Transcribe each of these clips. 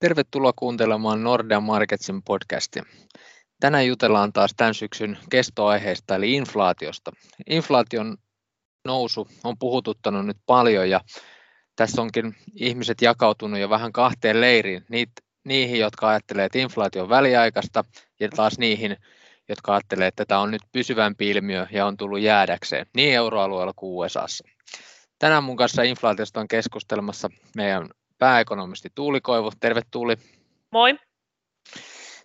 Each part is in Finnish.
Tervetuloa kuuntelemaan Nordea Marketsin podcastia. Tänään jutellaan taas tämän syksyn kestoaiheesta eli inflaatiosta. Inflaation nousu on puhututtanut nyt paljon ja tässä onkin ihmiset jakautunut jo vähän kahteen leiriin. niihin, jotka ajattelee, että inflaatio on väliaikaista ja taas niihin, jotka ajattelee, että tämä on nyt pysyvämpi ilmiö ja on tullut jäädäkseen niin euroalueella kuin USAssa. Tänään mun kanssa inflaatiosta on keskustelemassa meidän pääekonomisti Tuuli Koivu. Terve Tuuli. Moi.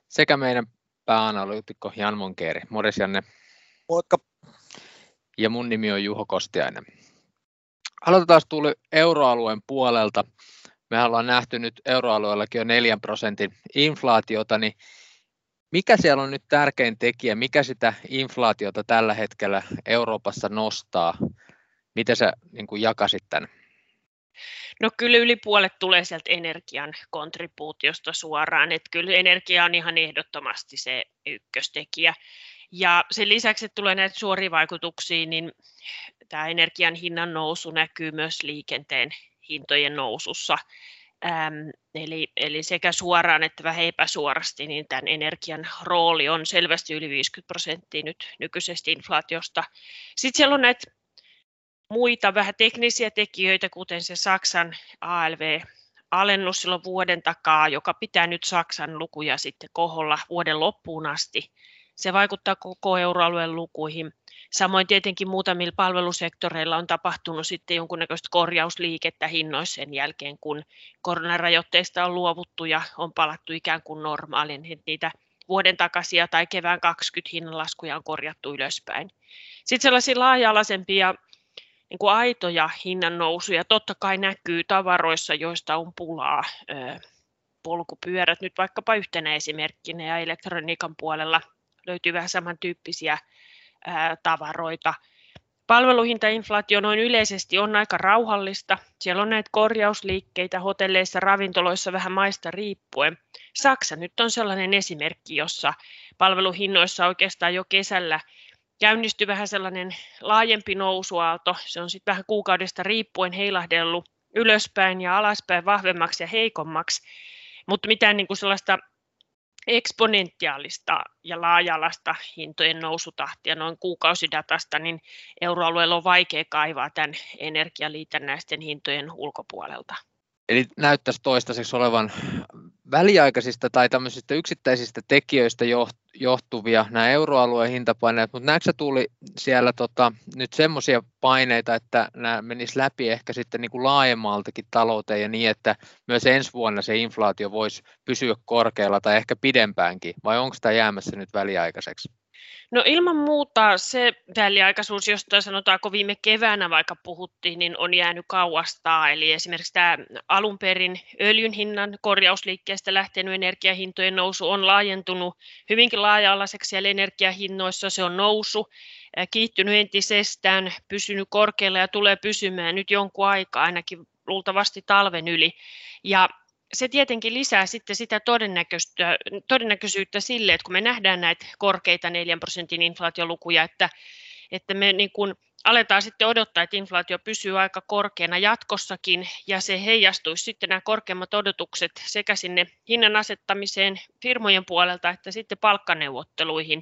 Sekä meidän pääanalyytikko Jan Monkeeri. Morjes Janne. Moikka. Ja mun nimi on Juho Kostiainen. Aloitetaan Tuuli euroalueen puolelta. Me ollaan nähty nyt euroalueellakin jo 4 prosentin inflaatiota, niin mikä siellä on nyt tärkein tekijä, mikä sitä inflaatiota tällä hetkellä Euroopassa nostaa? Miten sä niin kuin jakasit tämän? No kyllä yli puolet tulee sieltä energian kontribuutiosta suoraan, että kyllä energia on ihan ehdottomasti se ykköstekijä. Ja sen lisäksi, että tulee näitä suoria vaikutuksia, niin tämä energian hinnan nousu näkyy myös liikenteen hintojen nousussa. Ähm, eli, eli sekä suoraan että vähän epäsuorasti, niin tämän energian rooli on selvästi yli 50 prosenttia nyt nykyisestä inflaatiosta. Sitten siellä on näitä muita vähän teknisiä tekijöitä, kuten se Saksan ALV-alennus silloin vuoden takaa, joka pitää nyt Saksan lukuja sitten koholla vuoden loppuun asti. Se vaikuttaa koko euroalueen lukuihin. Samoin tietenkin muutamilla palvelusektoreilla on tapahtunut sitten jonkunnäköistä korjausliikettä hinnoissa sen jälkeen, kun koronarajoitteista on luovuttu ja on palattu ikään kuin normaaliin. Niitä vuoden takaisia tai kevään 20 hinnanlaskuja on korjattu ylöspäin. Sitten sellaisia laaja-alaisempia niin kuin aitoja hinnan nousuja totta kai näkyy tavaroissa, joista on pulaa. Polkupyörät nyt vaikkapa yhtenä esimerkkinä ja elektroniikan puolella löytyy vähän samantyyppisiä tavaroita. Palveluhintainflaatio noin yleisesti on aika rauhallista. Siellä on näitä korjausliikkeitä hotelleissa, ravintoloissa vähän maista riippuen. Saksa nyt on sellainen esimerkki, jossa palveluhinnoissa oikeastaan jo kesällä käynnistyi vähän sellainen laajempi nousuaalto. Se on sitten vähän kuukaudesta riippuen heilahdellut ylöspäin ja alaspäin vahvemmaksi ja heikommaksi, mutta mitään niin kuin sellaista eksponentiaalista ja laajalasta hintojen nousutahtia noin kuukausidatasta, niin euroalueella on vaikea kaivaa tämän energialiitännäisten hintojen ulkopuolelta. Eli näyttäisi toistaiseksi olevan väliaikaisista tai tämmöisistä yksittäisistä tekijöistä johtuvia nämä euroalueen hintapaineet, mutta näetkö tuli siellä tota, nyt semmoisia paineita, että nämä menis läpi ehkä sitten niin kuin laajemmaltakin talouteen ja niin, että myös ensi vuonna se inflaatio voisi pysyä korkealla tai ehkä pidempäänkin, vai onko tämä jäämässä nyt väliaikaiseksi? No ilman muuta se väliaikaisuus, josta sanotaanko viime keväänä vaikka puhuttiin, niin on jäänyt kauastaa. Eli esimerkiksi tämä alun perin öljyn hinnan korjausliikkeestä lähtenyt energiahintojen nousu on laajentunut hyvinkin laaja-alaiseksi siellä energiahinnoissa. Se on nousu, kiihtynyt entisestään, pysynyt korkealla ja tulee pysymään nyt jonkun aikaa, ainakin luultavasti talven yli. Ja se tietenkin lisää sitten sitä todennäköisyyttä sille, että kun me nähdään näitä korkeita 4 prosentin inflaatiolukuja, että, että me niin kuin aletaan sitten odottaa, että inflaatio pysyy aika korkeana jatkossakin ja se heijastuisi sitten nämä korkeammat odotukset sekä sinne hinnan asettamiseen firmojen puolelta että sitten palkkaneuvotteluihin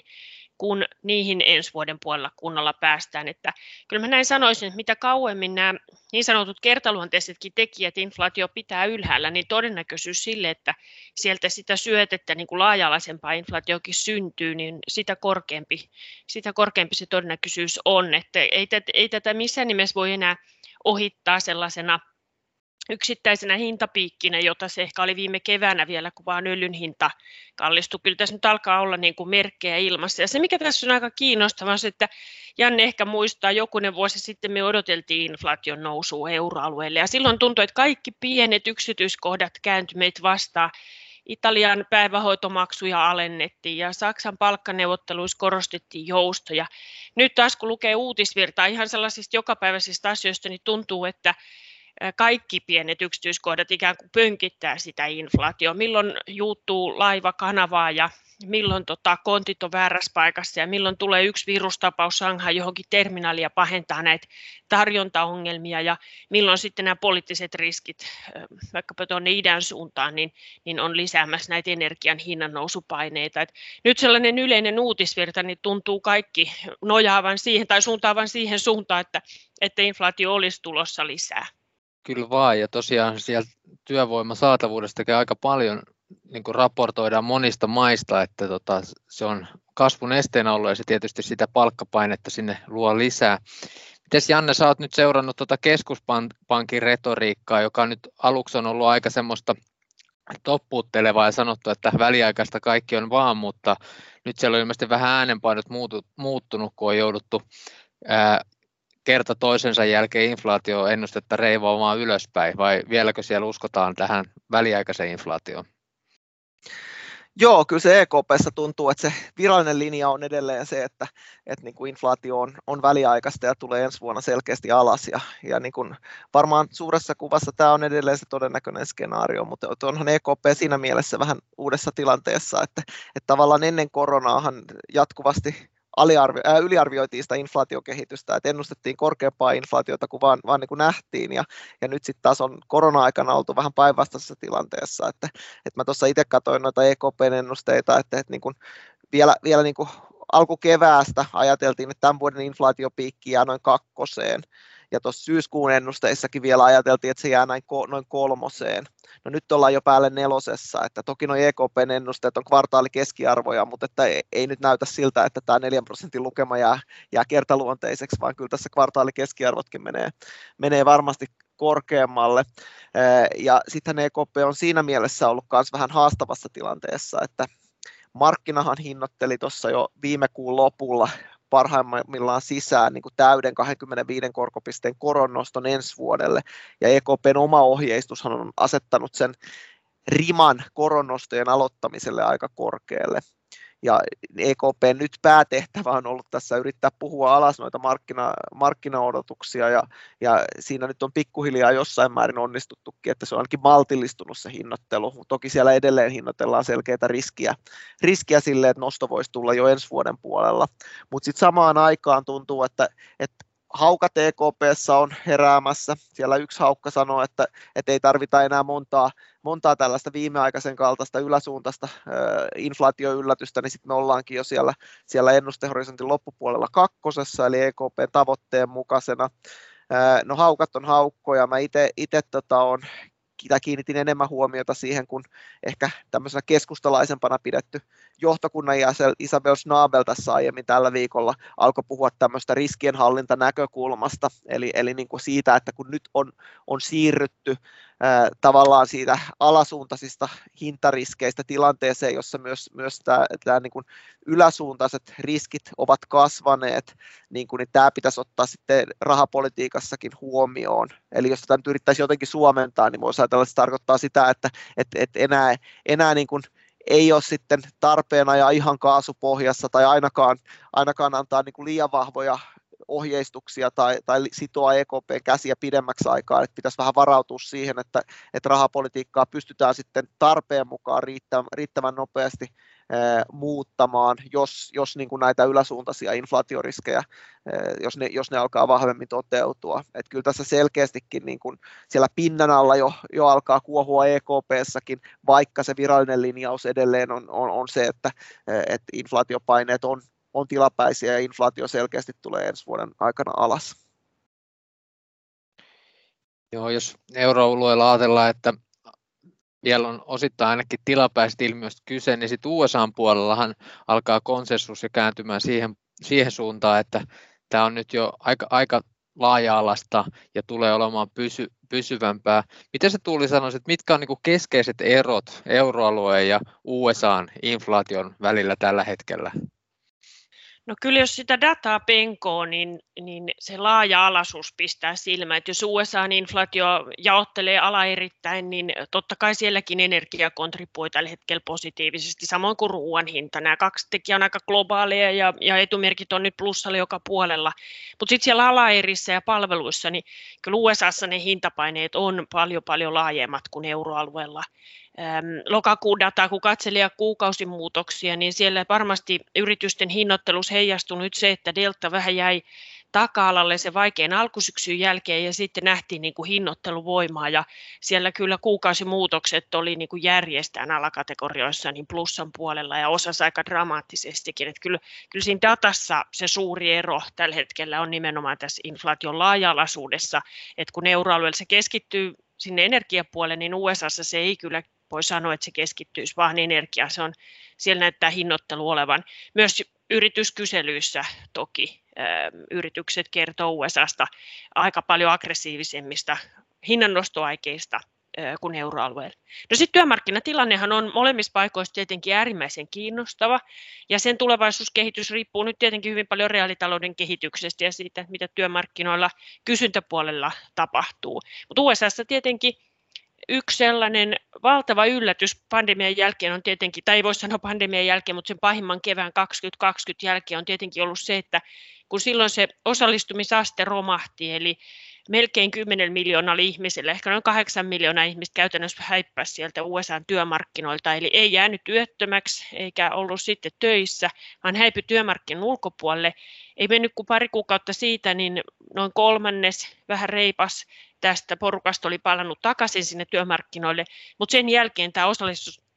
kun niihin ensi vuoden puolella kunnolla päästään. Että kyllä mä näin sanoisin, että mitä kauemmin nämä niin sanotut kertaluonteisetkin tekijät inflaatio pitää ylhäällä, niin todennäköisyys sille, että sieltä sitä syötettä niin kuin laaja-alaisempaa inflaatiokin syntyy, niin sitä korkeampi, sitä korkeampi se todennäköisyys on. Että ei, tätä, ei tätä missään nimessä voi enää ohittaa sellaisena yksittäisenä hintapiikkinä, jota se ehkä oli viime keväänä vielä, kun vaan öljyn hinta kallistui. Kyllä tässä nyt alkaa olla niin kuin merkkejä ilmassa. Ja se, mikä tässä on aika kiinnostavaa, on se, että Janne ehkä muistaa, jokunen vuosi sitten me odoteltiin inflaation nousua euroalueelle. Ja silloin tuntui, että kaikki pienet yksityiskohdat kääntyi meitä vastaan. Italian päivähoitomaksuja alennettiin ja Saksan palkkaneuvotteluissa korostettiin joustoja. Nyt taas kun lukee uutisvirtaa ihan sellaisista jokapäiväisistä asioista, niin tuntuu, että kaikki pienet yksityiskohdat ikään kuin pönkittää sitä inflaatioa, milloin juuttuu laiva kanavaa ja, milloin tota, kontit on väärässä paikassa ja milloin tulee yksi virustapaus Shanghai johonkin terminaaliin ja pahentaa näitä tarjontaongelmia ja milloin sitten nämä poliittiset riskit vaikkapa tuonne idän suuntaan niin, niin on lisäämässä näitä energian hinnan nousupaineita. Et nyt sellainen yleinen uutisvirta niin tuntuu kaikki nojaavan siihen tai suuntaavan siihen suuntaan, että, että inflaatio olisi tulossa lisää. Kyllä vaan, ja tosiaan siellä työvoiman saatavuudestakin aika paljon niin kuin raportoidaan monista maista, että tota, se on kasvun esteenä ollut ja se tietysti sitä palkkapainetta sinne luo lisää. Mites Janne, sä oot nyt seurannut tuota keskuspankin retoriikkaa, joka nyt aluksi on ollut aika semmoista toppuuttelevaa ja sanottu, että väliaikaista kaikki on vaan, mutta nyt siellä on ilmeisesti vähän äänenpainot muuttunut, kun on jouduttu ää, kerta toisensa jälkeen inflaatioennustetta reivaamaan ylöspäin, vai vieläkö siellä uskotaan tähän väliaikaiseen inflaatioon? Joo, kyllä se EKPssä tuntuu, että se virallinen linja on edelleen se, että, että niin kuin inflaatio on, on väliaikaista ja tulee ensi vuonna selkeästi alas. Ja, ja niin kuin varmaan suuressa kuvassa tämä on edelleen se todennäköinen skenaario, mutta onhan EKP siinä mielessä vähän uudessa tilanteessa, että, että tavallaan ennen koronaahan jatkuvasti aliarvio, äh, yliarvioitiin sitä inflaatiokehitystä, että ennustettiin korkeampaa inflaatiota kuin vaan, vaan niin kuin nähtiin, ja, ja nyt sitten taas on korona-aikana oltu vähän päinvastaisessa tilanteessa, että, että mä tuossa itse katsoin noita EKPn ennusteita, että, että niin kuin vielä, vielä niin kuin alkukeväästä ajateltiin, että tämän vuoden inflaatiopiikki jää noin kakkoseen, ja tuossa syyskuun ennusteissakin vielä ajateltiin, että se jää näin ko- noin kolmoseen. No nyt ollaan jo päälle nelosessa, että toki nuo EKPn ennusteet on kvartaalikeskiarvoja, mutta että ei, ei nyt näytä siltä, että tämä 4 prosentin lukema jää, jää kertaluonteiseksi, vaan kyllä tässä kvartaalikeskiarvotkin menee, menee varmasti korkeammalle. Ja sitten EKP on siinä mielessä ollut myös vähän haastavassa tilanteessa, että markkinahan hinnoitteli tuossa jo viime kuun lopulla parhaimmillaan sisään niin kuin täyden 25 korkopisteen koronnoston ensi vuodelle. Ja EKPn oma ohjeistushan on asettanut sen riman koronnostojen aloittamiselle aika korkealle ja EKP nyt päätehtävä on ollut tässä yrittää puhua alas noita markkina, markkinaodotuksia ja, ja siinä nyt on pikkuhiljaa jossain määrin onnistuttukin, että se on ainakin maltillistunut se hinnoittelu, mutta toki siellä edelleen hinnoitellaan selkeitä riskiä, riskiä sille, että nosto voisi tulla jo ensi vuoden puolella, mutta sitten samaan aikaan tuntuu, että, että hauka TKPssä on heräämässä. Siellä yksi haukka sanoo, että, että ei tarvita enää montaa, montaa tällaista viimeaikaisen kaltaista yläsuuntaista äh, inflaatioyllätystä, niin sitten me ollaankin jo siellä, siellä ennustehorisontin loppupuolella kakkosessa, eli EKP tavoitteen mukaisena. No haukat on haukkoja. Mä itse tota, on tai kiinnitin enemmän huomiota siihen, kun ehkä tämmöisenä keskustalaisempana pidetty johtokunnan jäsen Isabel Schnabel tässä aiemmin tällä viikolla alkoi puhua tämmöistä riskienhallintanäkökulmasta, eli, eli niin kuin siitä, että kun nyt on, on siirrytty tavallaan siitä alasuuntaisista hintariskeistä tilanteeseen, jossa myös, myös tämä, niin kuin yläsuuntaiset riskit ovat kasvaneet, niin, kuin, niin tämä pitäisi ottaa sitten rahapolitiikassakin huomioon. Eli jos tätä nyt yrittäisi jotenkin suomentaa, niin voisi ajatella, että se tarkoittaa sitä, että, että, että enää, enää niin kuin ei ole sitten tarpeen ajaa ihan kaasupohjassa tai ainakaan, ainakaan antaa niin kuin liian vahvoja ohjeistuksia tai, tai sitoa EKP käsiä pidemmäksi aikaa, että pitäisi vähän varautua siihen, että, että rahapolitiikkaa pystytään sitten tarpeen mukaan riittävän, riittävän nopeasti muuttamaan, jos, jos niin kuin näitä yläsuuntaisia inflaatioriskejä, jos ne, jos ne alkaa vahvemmin toteutua. Et kyllä tässä selkeästikin niin kuin siellä pinnan alla jo, jo alkaa kuohua EKPssäkin, vaikka se virallinen linjaus edelleen on, on, on se, että, että inflaatiopaineet on, on tilapäisiä ja inflaatio selkeästi tulee ensi vuoden aikana alas. Joo, jos euroalueella ajatellaan, että vielä on osittain ainakin tilapäistä ilmiöstä kyse, niin sitten USAn puolellahan alkaa konsensus ja kääntymään siihen, siihen suuntaan, että tämä on nyt jo aika, aika laaja-alasta ja tulee olemaan pysy, pysyvämpää. Miten se tuli sanoisit, mitkä on niin keskeiset erot euroalueen ja USAn inflaation välillä tällä hetkellä? No kyllä jos sitä dataa penkoo, niin niin se laaja-alaisuus pistää silmään, että jos USA-inflaatio jaottelee ala erittäin, niin totta kai sielläkin energia kontribuoi tällä hetkellä positiivisesti, samoin kuin ruoan hinta. Nämä kaksi tekijää on aika globaaleja ja, ja etumerkit on nyt plussalla joka puolella. Mutta sitten siellä alaerissä ja palveluissa, niin kyllä USAssa ne hintapaineet on paljon paljon laajemmat kuin euroalueella lokakuun dataa, kun katselee kuukausimuutoksia, niin siellä varmasti yritysten hinnoittelussa heijastui nyt se, että Delta vähän jäi taka-alalle se vaikean alkusyksyn jälkeen ja sitten nähtiin niin kuin hinnoitteluvoimaa ja siellä kyllä kuukausimuutokset oli niin kuin järjestään alakategorioissa niin plussan puolella ja osassa aika dramaattisestikin. Että kyllä, kyllä siinä datassa se suuri ero tällä hetkellä on nimenomaan tässä inflaation laaja-alaisuudessa, että kun euroalueella se keskittyy sinne energiapuolelle, niin USAssa se ei kyllä voi sanoa, että se keskittyisi vaan energiaan. Se on, siellä näyttää hinnoittelu olevan. Myös yrityskyselyissä toki yritykset kertoo USAsta aika paljon aggressiivisemmista hinnannostoaikeista kuin euroalueella. No sitten työmarkkinatilannehan on molemmissa paikoissa tietenkin äärimmäisen kiinnostava, ja sen tulevaisuuskehitys riippuu nyt tietenkin hyvin paljon reaalitalouden kehityksestä ja siitä, mitä työmarkkinoilla kysyntäpuolella tapahtuu. Mutta USAssa tietenkin yksi sellainen valtava yllätys pandemian jälkeen on tietenkin, tai ei voi sanoa pandemian jälkeen, mutta sen pahimman kevään 2020 jälkeen on tietenkin ollut se, että kun silloin se osallistumisaste romahti, eli melkein 10 miljoonalla ihmisellä, ehkä noin 8 miljoonaa ihmistä käytännössä häippäsi sieltä USAn työmarkkinoilta, eli ei jäänyt työttömäksi eikä ollut sitten töissä, vaan häipyi työmarkkinan ulkopuolelle. Ei mennyt kuin pari kuukautta siitä, niin noin kolmannes, vähän reipas tästä porukasta oli palannut takaisin sinne työmarkkinoille, mutta sen jälkeen tämä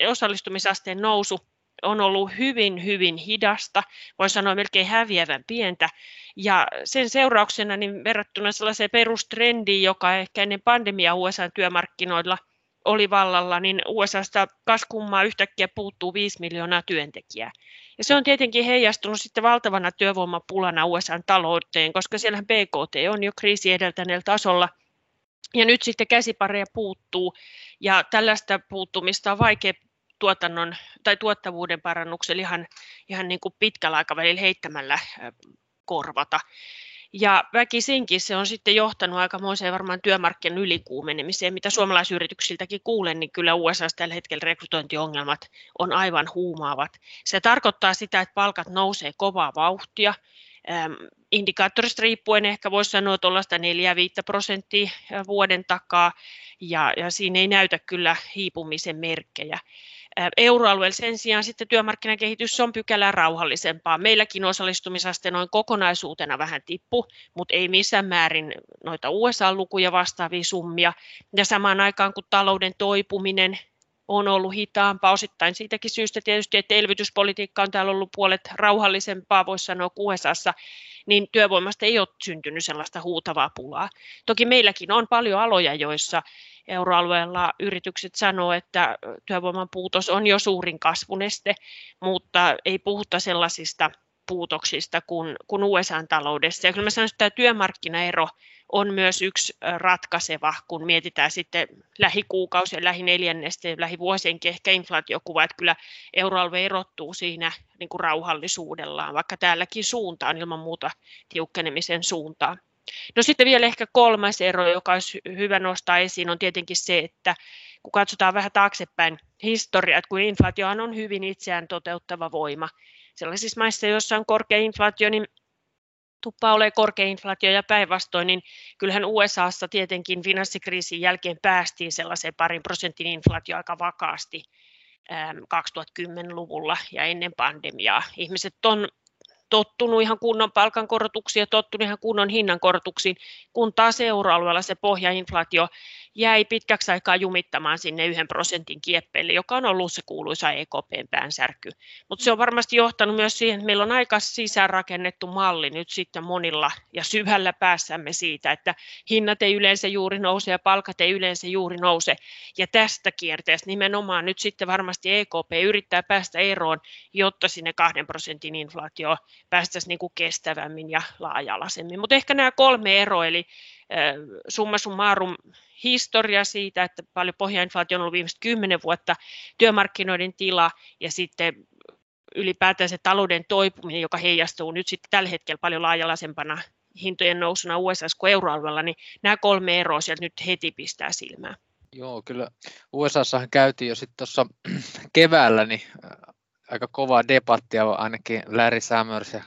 osallistumisasteen nousu on ollut hyvin, hyvin hidasta, voi sanoa melkein häviävän pientä, ja sen seurauksena niin verrattuna sellaiseen perustrendiin, joka ehkä ennen pandemiaa USA-työmarkkinoilla oli vallalla, niin USAsta kaskummaa yhtäkkiä puuttuu 5 miljoonaa työntekijää. Ja se on tietenkin heijastunut sitten valtavana työvoimapulana USAn talouteen, koska siellä BKT on jo kriisi edeltäneellä tasolla – ja nyt sitten käsipareja puuttuu. Ja tällaista puuttumista on vaikea tuotannon tai tuottavuuden parannuksella ihan, ihan niin kuin pitkällä aikavälillä heittämällä korvata. Ja väkisinkin se on sitten johtanut aikamoiseen varmaan työmarkkinan ylikuumenemiseen, mitä suomalaisyrityksiltäkin kuulen, niin kyllä USA tällä hetkellä rekrytointiongelmat on aivan huumaavat. Se tarkoittaa sitä, että palkat nousee kovaa vauhtia, indikaattorista riippuen ehkä voisi sanoa tuollaista 4-5 prosenttia vuoden takaa, ja, ja siinä ei näytä kyllä hiipumisen merkkejä. Euroalueella sen sijaan sitten työmarkkinakehitys on pykälää rauhallisempaa. Meilläkin osallistumisaste noin kokonaisuutena vähän tippu, mutta ei missään määrin noita USA-lukuja vastaavia summia. Ja samaan aikaan kun talouden toipuminen on ollut hitaampaa osittain siitäkin syystä tietysti, että elvytyspolitiikka on täällä ollut puolet rauhallisempaa, voisi sanoa QSAssa, niin työvoimasta ei ole syntynyt sellaista huutavaa pulaa. Toki meilläkin on paljon aloja, joissa euroalueella yritykset sanoo, että työvoiman puutos on jo suurin kasvuneste, mutta ei puhuta sellaisista puutoksista kuin, kuin USA-taloudessa. Ja kyllä mä sanoisin, että tämä työmarkkinaero on myös yksi ratkaiseva, kun mietitään sitten lähikuukausien, lähineljännestä ja lähivuosienkin ehkä inflaatiokuva, että kyllä euroalue erottuu siinä niin kuin rauhallisuudellaan, vaikka täälläkin suunta on ilman muuta tiukkenemisen suuntaa. No sitten vielä ehkä kolmas ero, joka olisi hyvä nostaa esiin, on tietenkin se, että kun katsotaan vähän taaksepäin historiaa, että kun inflaatiohan on hyvin itseään toteuttava voima, sellaisissa maissa, joissa on korkea inflaatio, niin tuppaa olemaan korkea inflaatio ja päinvastoin, niin kyllähän USAssa tietenkin finanssikriisin jälkeen päästiin sellaiseen parin prosentin inflaatio aika vakaasti 2010-luvulla ja ennen pandemiaa. Ihmiset on tottunut ihan kunnon palkankorotuksiin ja tottunut ihan kunnon hinnankorotuksiin, kun taas euroalueella se pohjainflaatio jäi pitkäksi aikaa jumittamaan sinne yhden prosentin kieppeille, joka on ollut se kuuluisa EKPn päänsärky. Mutta se on varmasti johtanut myös siihen, että meillä on aika sisäänrakennettu malli nyt sitten monilla ja syvällä päässämme siitä, että hinnat ei yleensä juuri nouse ja palkat ei yleensä juuri nouse. Ja tästä kierteestä nimenomaan nyt sitten varmasti EKP yrittää päästä eroon, jotta sinne kahden prosentin inflaatio päästäisiin niin kuin kestävämmin ja laaja-alaisemmin. Mutta ehkä nämä kolme eroa, eli summa summarum historia siitä, että paljon pohjainflaatio on ollut viimeiset kymmenen vuotta, työmarkkinoiden tila ja sitten ylipäätään se talouden toipuminen, joka heijastuu nyt sitten tällä hetkellä paljon laajalaisempana hintojen nousuna USA kuin euroalueella, niin nämä kolme eroa sieltä nyt heti pistää silmään. Joo, kyllä USAssahan käytiin jo sitten tuossa keväällä niin aika kovaa debattia, ainakin Larry Summers ja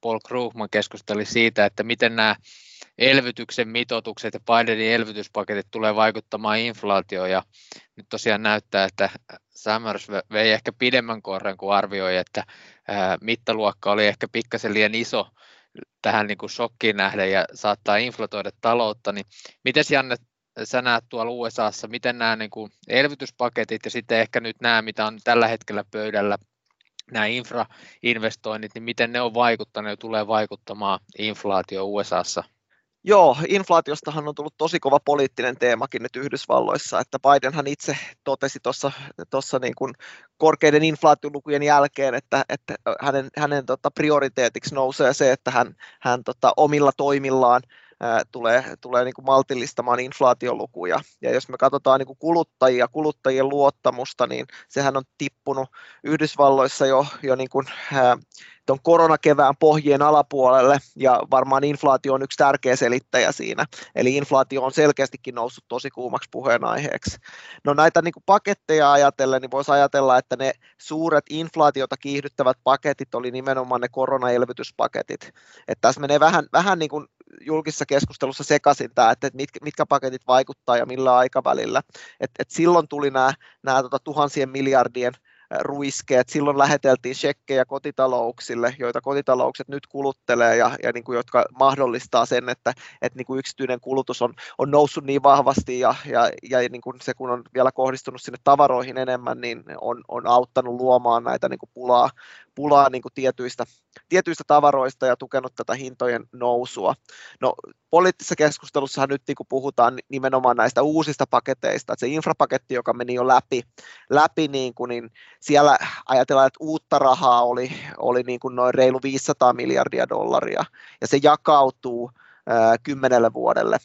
Paul Krugman keskusteli siitä, että miten nämä elvytyksen mitoitukset ja Bidenin elvytyspaketit tulee vaikuttamaan inflaatioon ja nyt tosiaan näyttää, että Summers vei ehkä pidemmän korren kuin arvioi, että mittaluokka oli ehkä pikkasen liian iso tähän niin kuin shokkiin nähden ja saattaa inflatoida taloutta, niin miten Janne sä näet tuolla USAssa, miten nämä niin kuin elvytyspaketit ja sitten ehkä nyt nämä, mitä on tällä hetkellä pöydällä, nämä infrainvestoinnit, niin miten ne on vaikuttanut ja tulee vaikuttamaan inflaatio USAssa? Joo, inflaatiostahan on tullut tosi kova poliittinen teemakin nyt Yhdysvalloissa, että Bidenhan itse totesi tuossa niin kuin korkeiden inflaatiolukujen jälkeen, että, että hänen, hänen tota prioriteetiksi nousee se, että hän, hän tota omilla toimillaan tulee, tulee niin kuin maltillistamaan inflaatiolukuja. Ja jos me katsotaan niin kuin kuluttajia, kuluttajien luottamusta, niin sehän on tippunut Yhdysvalloissa jo, jo niin kuin, ää, tuon koronakevään pohjien alapuolelle, ja varmaan inflaatio on yksi tärkeä selittäjä siinä. Eli inflaatio on selkeästikin noussut tosi kuumaksi puheenaiheeksi. No näitä niin kuin paketteja ajatellen, niin voisi ajatella, että ne suuret inflaatiota kiihdyttävät paketit oli nimenomaan ne koronaelvytyspaketit. Että tässä menee vähän, vähän niin kuin julkisessa keskustelussa sekaisin tämä, että mitkä, mitkä paketit vaikuttaa ja millä aikavälillä. Et, et silloin tuli nämä, tota, tuhansien miljardien ruiskeet. Silloin läheteltiin shekkejä kotitalouksille, joita kotitaloukset nyt kuluttelee ja, ja niin kuin, jotka mahdollistaa sen, että, että niin kuin yksityinen kulutus on, on noussut niin vahvasti ja, ja, ja niin kuin se kun on vielä kohdistunut sinne tavaroihin enemmän, niin on, on auttanut luomaan näitä niin kuin pulaa, pulaa niin kuin tietyistä, tietyistä tavaroista ja tukenut tätä hintojen nousua. No, poliittisessa keskustelussahan nyt niin puhutaan nimenomaan näistä uusista paketeista, että se infrapaketti, joka meni jo läpi, läpi niin kuin, niin siellä ajatellaan, että uutta rahaa oli, oli niin kuin noin reilu 500 miljardia dollaria, ja se jakautuu kymmenelle vuodelle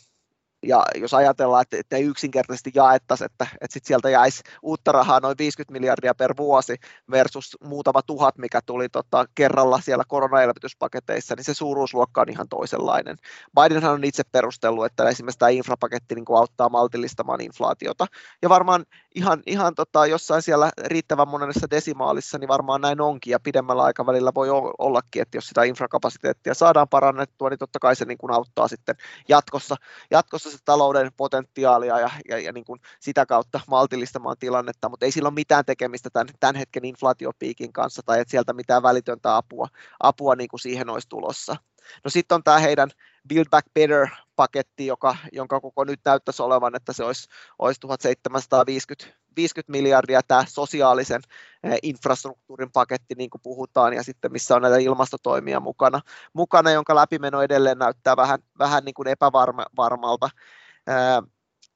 ja jos ajatellaan, että, että ei yksinkertaisesti jaettaisi, että, että sit sieltä jäisi uutta rahaa noin 50 miljardia per vuosi versus muutama tuhat, mikä tuli tota, kerralla siellä koronaelvytyspaketeissa, niin se suuruusluokka on ihan toisenlainen. Bidenhan on itse perustellut, että esimerkiksi tämä infrapaketti niin auttaa maltillistamaan inflaatiota, ja varmaan ihan, ihan tota, jossain siellä riittävän monessa desimaalissa, niin varmaan näin onkin, ja pidemmällä aikavälillä voi ollakin, että jos sitä infrakapasiteettia saadaan parannettua, niin totta kai se niin kuin auttaa sitten jatkossa, jatkossa se talouden potentiaalia ja, ja, ja niin kuin sitä kautta maltillistamaan tilannetta, mutta ei sillä ole mitään tekemistä tämän, tämän hetken inflaatiopiikin kanssa tai että sieltä mitään välitöntä apua, apua niin kuin siihen olisi tulossa. No sitten on tämä heidän Build Back Better-paketti, joka, jonka koko nyt näyttäisi olevan, että se olisi, olisi 1750 50 miljardia tämä sosiaalisen eh, infrastruktuurin paketti, niin kuin puhutaan, ja sitten missä on näitä ilmastotoimia mukana, mukana jonka läpimeno edelleen näyttää vähän, vähän niin kuin epävarmalta. Eh,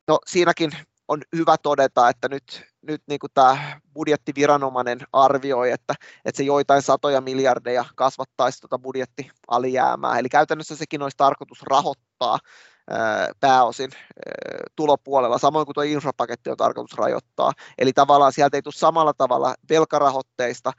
no siinäkin on hyvä todeta, että nyt, nyt niin tämä budjettiviranomainen arvioi, että, että se joitain satoja miljardeja kasvattaisi tuota budjettialijäämää. Eli käytännössä sekin olisi tarkoitus rahoittaa pääosin tulopuolella, samoin kuin tuo infrapaketti on tarkoitus rajoittaa. Eli tavallaan sieltä ei tule samalla tavalla velkarahoitteista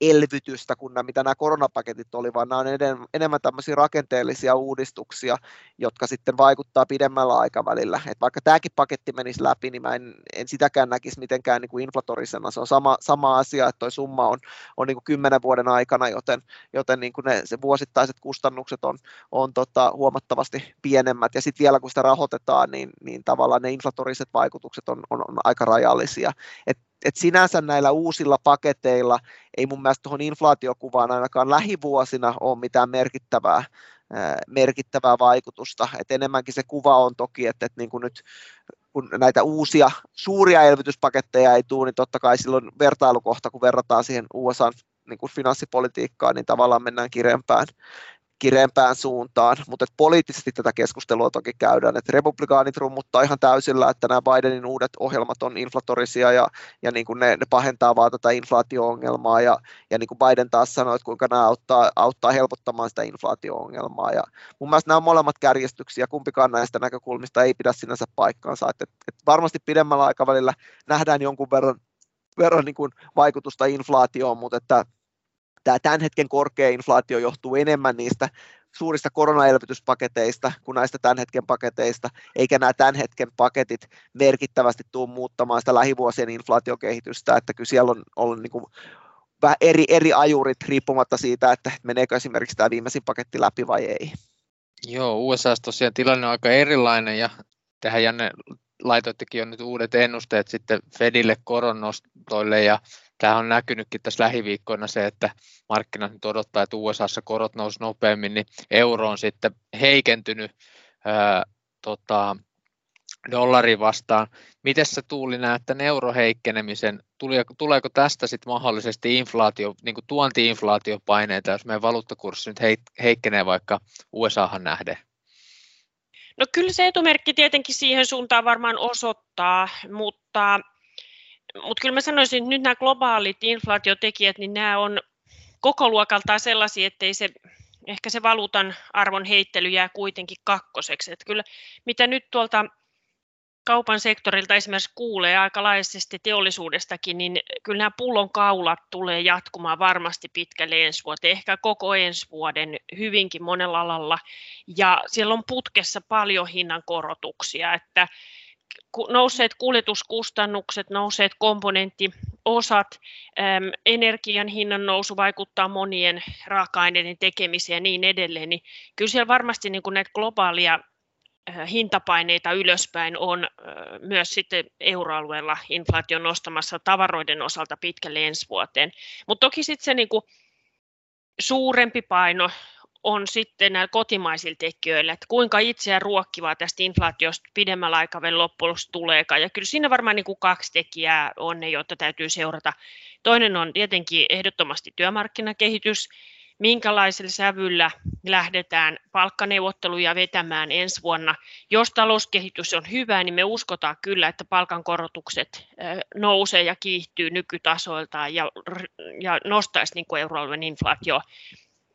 elvytystä kuin nämä, mitä nämä koronapaketit oli, vaan nämä on enemmän tämmöisiä rakenteellisia uudistuksia, jotka sitten vaikuttaa pidemmällä aikavälillä. Et vaikka tämäkin paketti menisi läpi, niin mä en, en sitäkään näkisi mitenkään niin kuin inflatorisena. Se on sama, sama asia, että tuo summa on, on niin kuin kymmenen vuoden aikana, joten, joten niin kuin ne se vuosittaiset kustannukset on, on tota, huomattavasti pienemmät. Ja sitten vielä kun sitä rahoitetaan, niin, niin tavallaan ne inflatoriset vaikutukset on, on, on aika rajallisia. Et et sinänsä näillä uusilla paketeilla ei mun mielestä tuohon inflaatiokuvaan ainakaan lähivuosina ole mitään merkittävää, merkittävää vaikutusta. Et enemmänkin se kuva on toki, että, että niin kuin nyt kun näitä uusia suuria elvytyspaketteja ei tule, niin totta kai silloin vertailukohta, kun verrataan siihen USA niin kuin finanssipolitiikkaan, niin tavallaan mennään kirempään, kireempään suuntaan, mutta poliittisesti tätä keskustelua toki käydään, että republikaanit rummuttaa ihan täysillä, että nämä Bidenin uudet ohjelmat on inflatorisia ja, ja niin kuin ne, ne pahentaa vaan tätä inflaatio-ongelmaa ja, ja niin kuin Biden taas sanoi, että kuinka nämä auttaa, auttaa helpottamaan sitä inflaatio-ongelmaa. Ja mun mielestä nämä on molemmat kärjestyksiä, kumpikaan näistä näkökulmista ei pidä sinänsä paikkaansa, että, että, varmasti pidemmällä aikavälillä nähdään jonkun verran, verran niin kuin vaikutusta inflaatioon, mutta että tämä tämän hetken korkea inflaatio johtuu enemmän niistä suurista koronaelvytyspaketeista kuin näistä tämän hetken paketeista, eikä nämä tämän hetken paketit merkittävästi tule muuttamaan sitä lähivuosien inflaatiokehitystä, että kyllä siellä on ollut niin kuin vähän eri, eri ajurit riippumatta siitä, että meneekö esimerkiksi tämä viimeisin paketti läpi vai ei. Joo, USA tosiaan tilanne on aika erilainen ja tähän Janne laitoittekin jo nyt uudet ennusteet sitten Fedille koronnostoille ja tämä on näkynytkin tässä lähiviikkoina se, että markkinat nyt odottaa, että USAssa korot nousi nopeammin, niin euro on sitten heikentynyt ää, tota, dollari vastaan. Miten sä Tuuli näet tämän euroheikkenemisen? Tuleeko tästä sitten mahdollisesti inflaatio, niin kuin tuonti-inflaatiopaineita, jos meidän valuuttakurssi nyt heikkenee vaikka USAhan nähden? No kyllä se etumerkki tietenkin siihen suuntaan varmaan osoittaa, mutta, mutta kyllä mä sanoisin, että nyt nämä globaalit inflaatiotekijät, niin nämä on koko luokaltaan sellaisia, ettei se ehkä se valuutan arvon heittely jää kuitenkin kakkoseksi. Että kyllä mitä nyt tuolta kaupan sektorilta esimerkiksi kuulee aika laajasti teollisuudestakin, niin kyllä nämä pullonkaulat tulee jatkumaan varmasti pitkälle ensi vuoteen, ehkä koko ensi vuoden hyvinkin monella alalla. Ja siellä on putkessa paljon hinnankorotuksia, että nousseet kuljetuskustannukset, nousseet komponenttiosat, energian hinnan nousu vaikuttaa monien raaka-aineiden tekemiseen ja niin edelleen, niin kyllä siellä varmasti niin kuin näitä globaalia hintapaineita ylöspäin on myös sitten euroalueella inflaation nostamassa tavaroiden osalta pitkälle ensi vuoteen. Mutta toki sitten se niinku suurempi paino on sitten näillä kotimaisilla tekijöillä, että kuinka itseään ruokkivaa tästä inflaatiosta pidemmällä aikavälillä loppujen tuleekaan. Ja kyllä siinä varmaan niin kuin kaksi tekijää on ne, joita täytyy seurata. Toinen on tietenkin ehdottomasti työmarkkinakehitys, minkälaisella sävyllä lähdetään palkkaneuvotteluja vetämään ensi vuonna. Jos talouskehitys on hyvä, niin me uskotaan kyllä, että palkankorotukset nousee ja kiihtyy nykytasoiltaan ja, ja nostaisi niin kuin euroalueen inflaatio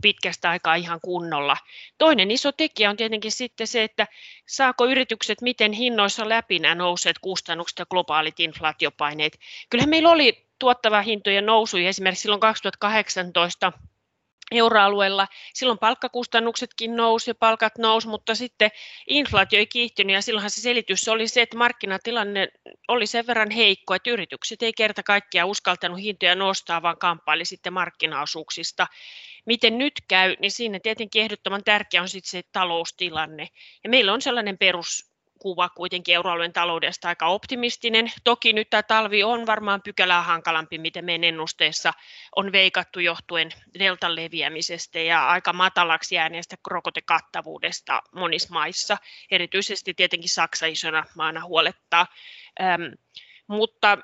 pitkästä aikaa ihan kunnolla. Toinen iso tekijä on tietenkin sitten se, että saako yritykset miten hinnoissa läpi nämä nousseet kustannukset ja globaalit inflaatiopaineet. Kyllähän meillä oli tuottava hintojen nousu esimerkiksi silloin 2018 euroalueella. Silloin palkkakustannuksetkin nousi ja palkat nousi, mutta sitten inflaatio ei kiihtynyt ja silloinhan se selitys oli se, että markkinatilanne oli sen verran heikko, että yritykset ei kerta kaikkiaan uskaltanut hintoja nostaa, vaan kamppaili sitten markkinaosuuksista. Miten nyt käy, niin siinä tietenkin ehdottoman tärkeä on sitten se taloustilanne. Ja meillä on sellainen perus kuva kuitenkin euroalueen taloudesta aika optimistinen. Toki nyt tämä talvi on varmaan pykälää hankalampi, miten meidän ennusteessa on veikattu johtuen deltan leviämisestä ja aika matalaksi jääneestä rokotekattavuudesta monissa maissa. Erityisesti tietenkin Saksa isona maana huolettaa. Ähm, mutta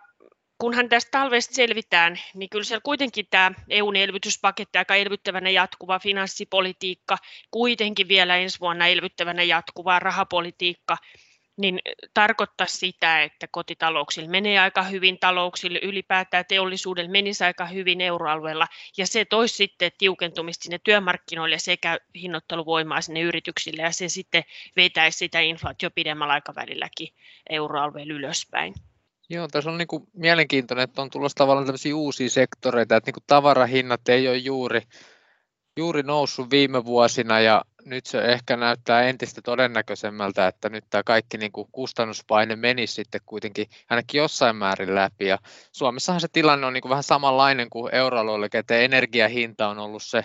kunhan tästä talvesta selvitään, niin kyllä siellä kuitenkin tämä EUn elvytyspaketti, aika elvyttävänä jatkuva finanssipolitiikka, kuitenkin vielä ensi vuonna elvyttävänä jatkuva rahapolitiikka, niin tarkoittaa sitä, että kotitalouksilla menee aika hyvin, talouksille ylipäätään teollisuudella menisi aika hyvin euroalueella, ja se toisi sitten tiukentumista sinne työmarkkinoille sekä hinnoitteluvoimaa sinne yrityksille, ja se sitten vetäisi sitä inflaatio pidemmällä aikavälilläkin euroalueella ylöspäin. Joo, tässä on niin kuin mielenkiintoinen, että on tulossa tavallaan tämmöisiä uusia sektoreita, että niin kuin tavarahinnat ei ole juuri, juuri noussut viime vuosina ja nyt se ehkä näyttää entistä todennäköisemmältä, että nyt tämä kaikki niin kuin kustannuspaine menisi sitten kuitenkin ainakin jossain määrin läpi. Ja Suomessahan se tilanne on niin kuin vähän samanlainen kuin euroalueella, että energiahinta on ollut se,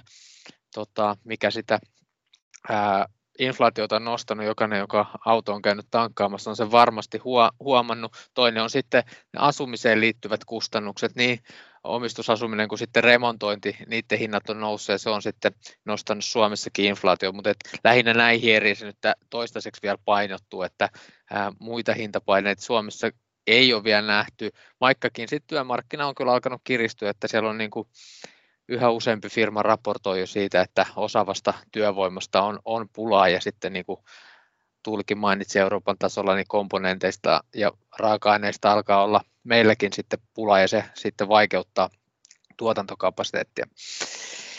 tota, mikä sitä ää, inflaatiota on nostanut, jokainen, joka auto on käynyt tankkaamassa, on sen varmasti huomannut. Toinen on sitten asumiseen liittyvät kustannukset, niin omistusasuminen kuin sitten remontointi, niiden hinnat on nousseet, se on sitten nostanut Suomessakin inflaatio, mutta lähinnä näihin eri se nyt toistaiseksi vielä painottuu, että muita hintapaineita Suomessa ei ole vielä nähty, vaikkakin sitten työmarkkina on kyllä alkanut kiristyä, että siellä on niin kuin yhä useampi firma raportoi jo siitä, että osaavasta työvoimasta on, on pulaa ja sitten niin kuin Tuulikin mainitsi Euroopan tasolla, niin komponenteista ja raaka-aineista alkaa olla meilläkin sitten pula ja se sitten vaikeuttaa tuotantokapasiteettia.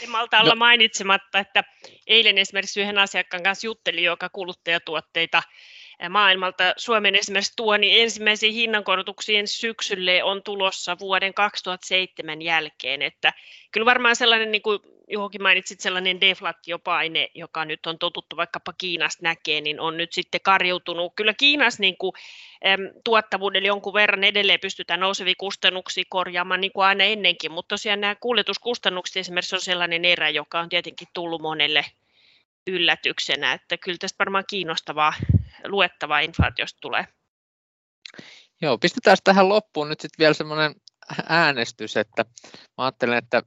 En malta olla no. mainitsematta, että eilen esimerkiksi yhden asiakkaan kanssa juttelin, joka kuluttajatuotteita maailmalta Suomen esimerkiksi tuo, niin ensimmäisiin hinnankorotuksien syksylle on tulossa vuoden 2007 jälkeen. Että kyllä varmaan sellainen niin kuin johonkin mainitsit sellainen deflatiopaine, joka nyt on totuttu vaikkapa Kiinasta näkee, niin on nyt sitten karjutunut. Kyllä Kiinassa niin kuin, äm, tuottavuudella jonkun verran edelleen pystytään nousevia kustannuksia korjaamaan niin kuin aina ennenkin, mutta tosiaan nämä kuljetuskustannukset esimerkiksi on sellainen erä, joka on tietenkin tullut monelle yllätyksenä, että kyllä tästä varmaan kiinnostavaa luettavaa inflaatiosta tulee. Joo, pistetään tähän loppuun nyt sitten vielä semmoinen äänestys, että mä ajattelen, että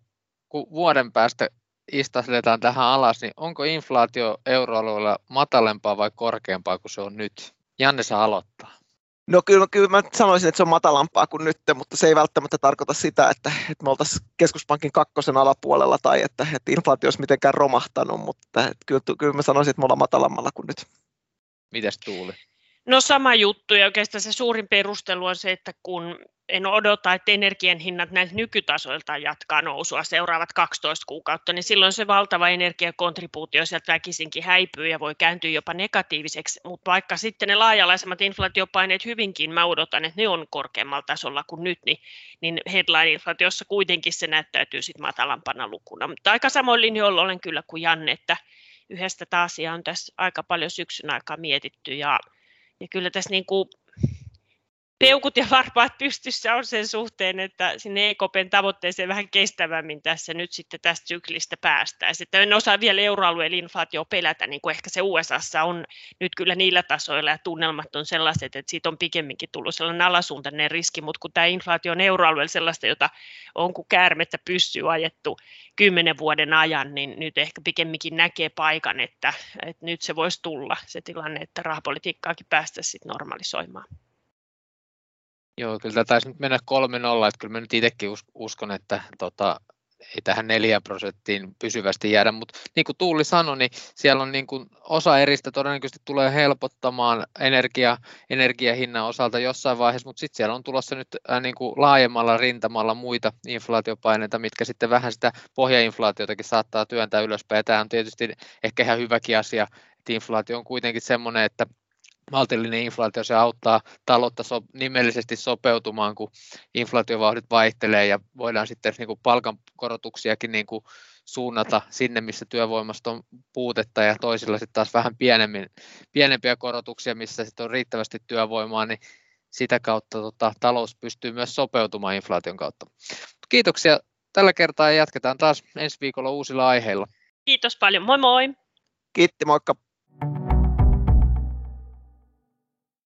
kun vuoden päästä istasletaan tähän alas, niin onko inflaatio euroalueella matalempaa vai korkeampaa kuin se on nyt? Janne saa aloittaa. No kyllä, kyllä mä sanoisin, että se on matalampaa kuin nyt, mutta se ei välttämättä tarkoita sitä, että, että me oltaisiin keskuspankin kakkosen alapuolella tai että, että inflaatio olisi mitenkään romahtanut, mutta että kyllä, kyllä mä sanoisin, että me ollaan matalammalla kuin nyt. Mites Tuuli? No sama juttu ja oikeastaan se suurin perustelu on se, että kun en odota, että energian hinnat näiltä nykytasoilta jatkaa nousua seuraavat 12 kuukautta, niin silloin se valtava energiakontribuutio sieltä väkisinkin häipyy ja voi kääntyä jopa negatiiviseksi, mutta vaikka sitten ne laajalaisemmat inflaatiopaineet hyvinkin, mä odotan, että ne on korkeammalla tasolla kuin nyt, niin, niin headline-inflaatiossa kuitenkin se näyttäytyy sitten matalampana lukuna. Mutta aika samoin linjoilla olen kyllä kuin Janne, että yhdestä taas on tässä aika paljon syksyn aikaa mietitty. Ja, ja kyllä tässä niin kuin peukut ja varpaat pystyssä on sen suhteen, että sinne EKPn tavoitteeseen vähän kestävämmin tässä nyt sitten tästä syklistä päästään. Sitten en osaa vielä euroalueen inflaatio pelätä, niin kuin ehkä se USAssa on nyt kyllä niillä tasoilla ja tunnelmat on sellaiset, että siitä on pikemminkin tullut sellainen alasuuntainen riski, mutta kun tämä inflaatio on euroalueella sellaista, jota on kuin käärmettä pystyy ajettu kymmenen vuoden ajan, niin nyt ehkä pikemminkin näkee paikan, että, että nyt se voisi tulla se tilanne, että rahapolitiikkaakin päästä sitten normalisoimaan. Joo, kyllä taisi nyt mennä 3-0, että kyllä mä nyt itsekin uskon, että tota, ei tähän 4 prosenttiin pysyvästi jäädä, mutta niin kuin Tuuli sanoi, niin siellä on niin kuin osa eristä todennäköisesti tulee helpottamaan energia, energiahinnan osalta jossain vaiheessa, mutta sitten siellä on tulossa nyt äh, niin kuin laajemmalla rintamalla muita inflaatiopaineita, mitkä sitten vähän sitä pohjainflaatiotakin saattaa työntää ylöspäin. Ja tämä on tietysti ehkä ihan hyväkin asia, että inflaatio on kuitenkin semmoinen, että maltillinen inflaatio, se auttaa taloutta so, nimellisesti sopeutumaan, kun inflaatiovauhdit vaihtelee ja voidaan sitten niin kuin palkankorotuksiakin niin kuin suunnata sinne, missä työvoimasta on puutetta ja toisilla sitten taas vähän pienemmin, pienempiä korotuksia, missä sitten on riittävästi työvoimaa, niin sitä kautta tota, talous pystyy myös sopeutumaan inflaation kautta. Kiitoksia tällä kertaa ja jatketaan taas ensi viikolla uusilla aiheilla. Kiitos paljon, moi moi! Kiitti, moikka!